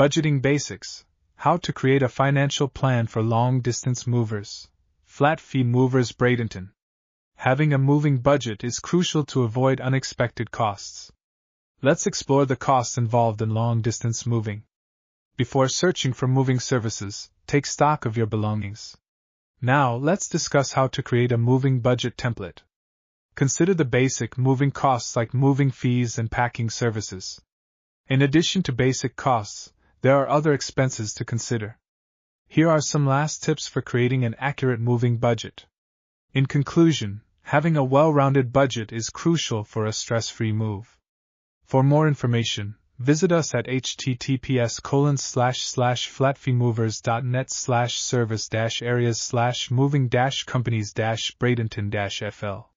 Budgeting Basics How to Create a Financial Plan for Long Distance Movers. Flat Fee Movers Bradenton. Having a moving budget is crucial to avoid unexpected costs. Let's explore the costs involved in long distance moving. Before searching for moving services, take stock of your belongings. Now, let's discuss how to create a moving budget template. Consider the basic moving costs like moving fees and packing services. In addition to basic costs, there are other expenses to consider. Here are some last tips for creating an accurate moving budget. In conclusion, having a well rounded budget is crucial for a stress free move. For more information, visit us at https colon slash slash flatfeemovers.net slash service dash areas slash moving dash companies dash bradenton dash fl.